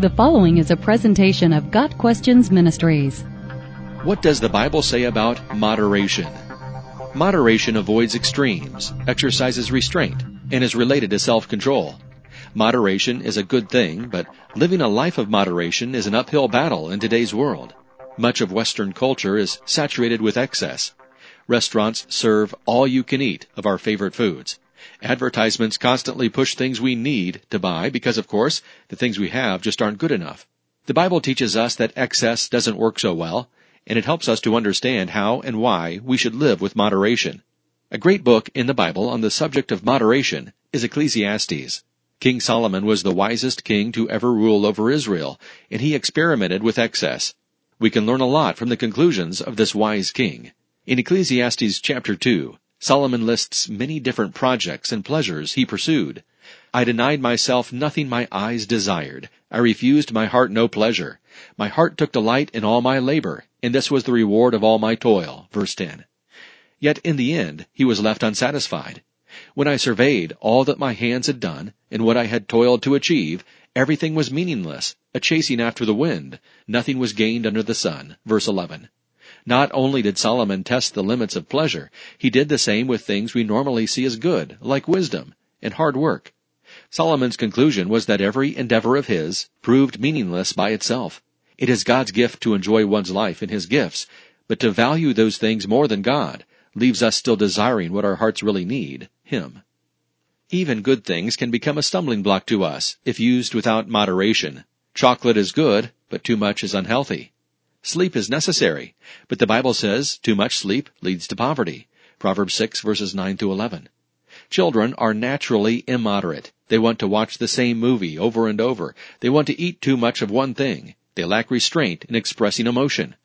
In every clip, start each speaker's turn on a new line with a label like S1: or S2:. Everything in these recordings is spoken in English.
S1: The following is a presentation of Got Questions Ministries.
S2: What does the Bible say about moderation? Moderation avoids extremes, exercises restraint, and is related to self-control. Moderation is a good thing, but living a life of moderation is an uphill battle in today's world. Much of Western culture is saturated with excess. Restaurants serve all you can eat of our favorite foods. Advertisements constantly push things we need to buy because, of course, the things we have just aren't good enough. The Bible teaches us that excess doesn't work so well, and it helps us to understand how and why we should live with moderation. A great book in the Bible on the subject of moderation is Ecclesiastes. King Solomon was the wisest king to ever rule over Israel, and he experimented with excess. We can learn a lot from the conclusions of this wise king. In Ecclesiastes chapter 2, Solomon lists many different projects and pleasures he pursued. I denied myself nothing my eyes desired. I refused my heart no pleasure. My heart took delight in all my labor, and this was the reward of all my toil. Verse 10. Yet in the end, he was left unsatisfied. When I surveyed all that my hands had done, and what I had toiled to achieve, everything was meaningless, a chasing after the wind. Nothing was gained under the sun. Verse 11. Not only did Solomon test the limits of pleasure, he did the same with things we normally see as good, like wisdom and hard work. Solomon's conclusion was that every endeavor of his proved meaningless by itself. It is God's gift to enjoy one's life in his gifts, but to value those things more than God leaves us still desiring what our hearts really need, Him. Even good things can become a stumbling block to us if used without moderation. Chocolate is good, but too much is unhealthy. Sleep is necessary, but the Bible says too much sleep leads to poverty. Proverbs 6 verses 9 through 11. Children are naturally immoderate. They want to watch the same movie over and over. They want to eat too much of one thing. They lack restraint in expressing emotion.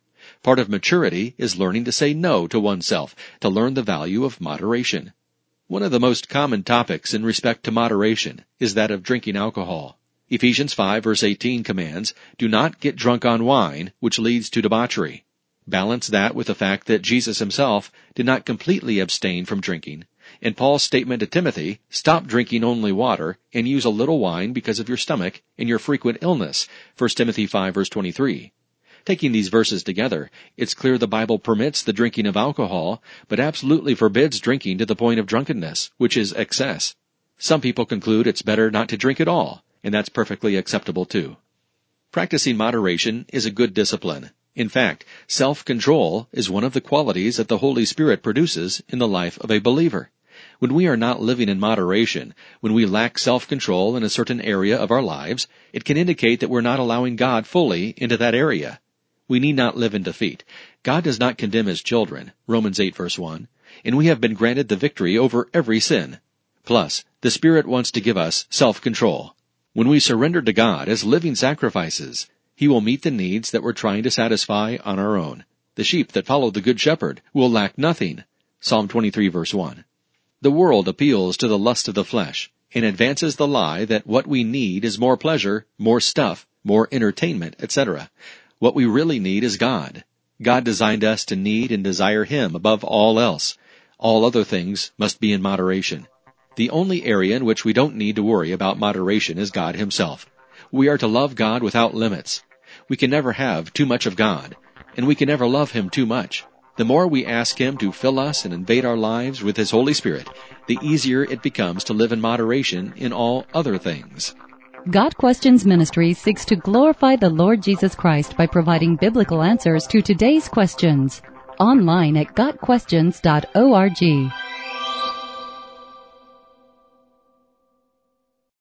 S2: Part of maturity is learning to say no to oneself, to learn the value of moderation. One of the most common topics in respect to moderation is that of drinking alcohol. Ephesians 5 verse 18 commands, Do not get drunk on wine, which leads to debauchery. Balance that with the fact that Jesus himself did not completely abstain from drinking, and Paul's statement to Timothy, stop drinking only water and use a little wine because of your stomach and your frequent illness, 1 Timothy 5 verse 23. Taking these verses together, it's clear the Bible permits the drinking of alcohol, but absolutely forbids drinking to the point of drunkenness, which is excess. Some people conclude it's better not to drink at all, and that's perfectly acceptable too. Practicing moderation is a good discipline. In fact, self-control is one of the qualities that the Holy Spirit produces in the life of a believer. When we are not living in moderation, when we lack self-control in a certain area of our lives, it can indicate that we're not allowing God fully into that area. We need not live in defeat. God does not condemn his children, Romans 8 verse 1, and we have been granted the victory over every sin. Plus, the Spirit wants to give us self-control. When we surrender to God as living sacrifices, He will meet the needs that we're trying to satisfy on our own. The sheep that follow the Good Shepherd will lack nothing. Psalm 23 verse 1. The world appeals to the lust of the flesh and advances the lie that what we need is more pleasure, more stuff, more entertainment, etc. What we really need is God. God designed us to need and desire Him above all else. All other things must be in moderation. The only area in which we don't need to worry about moderation is God Himself. We are to love God without limits. We can never have too much of God, and we can never love Him too much. The more we ask Him to fill us and invade our lives with His Holy Spirit, the easier it becomes to live in moderation in all other things.
S1: Got Questions Ministry seeks to glorify the Lord Jesus Christ by providing biblical answers to today's questions. Online at GotQuestions.org.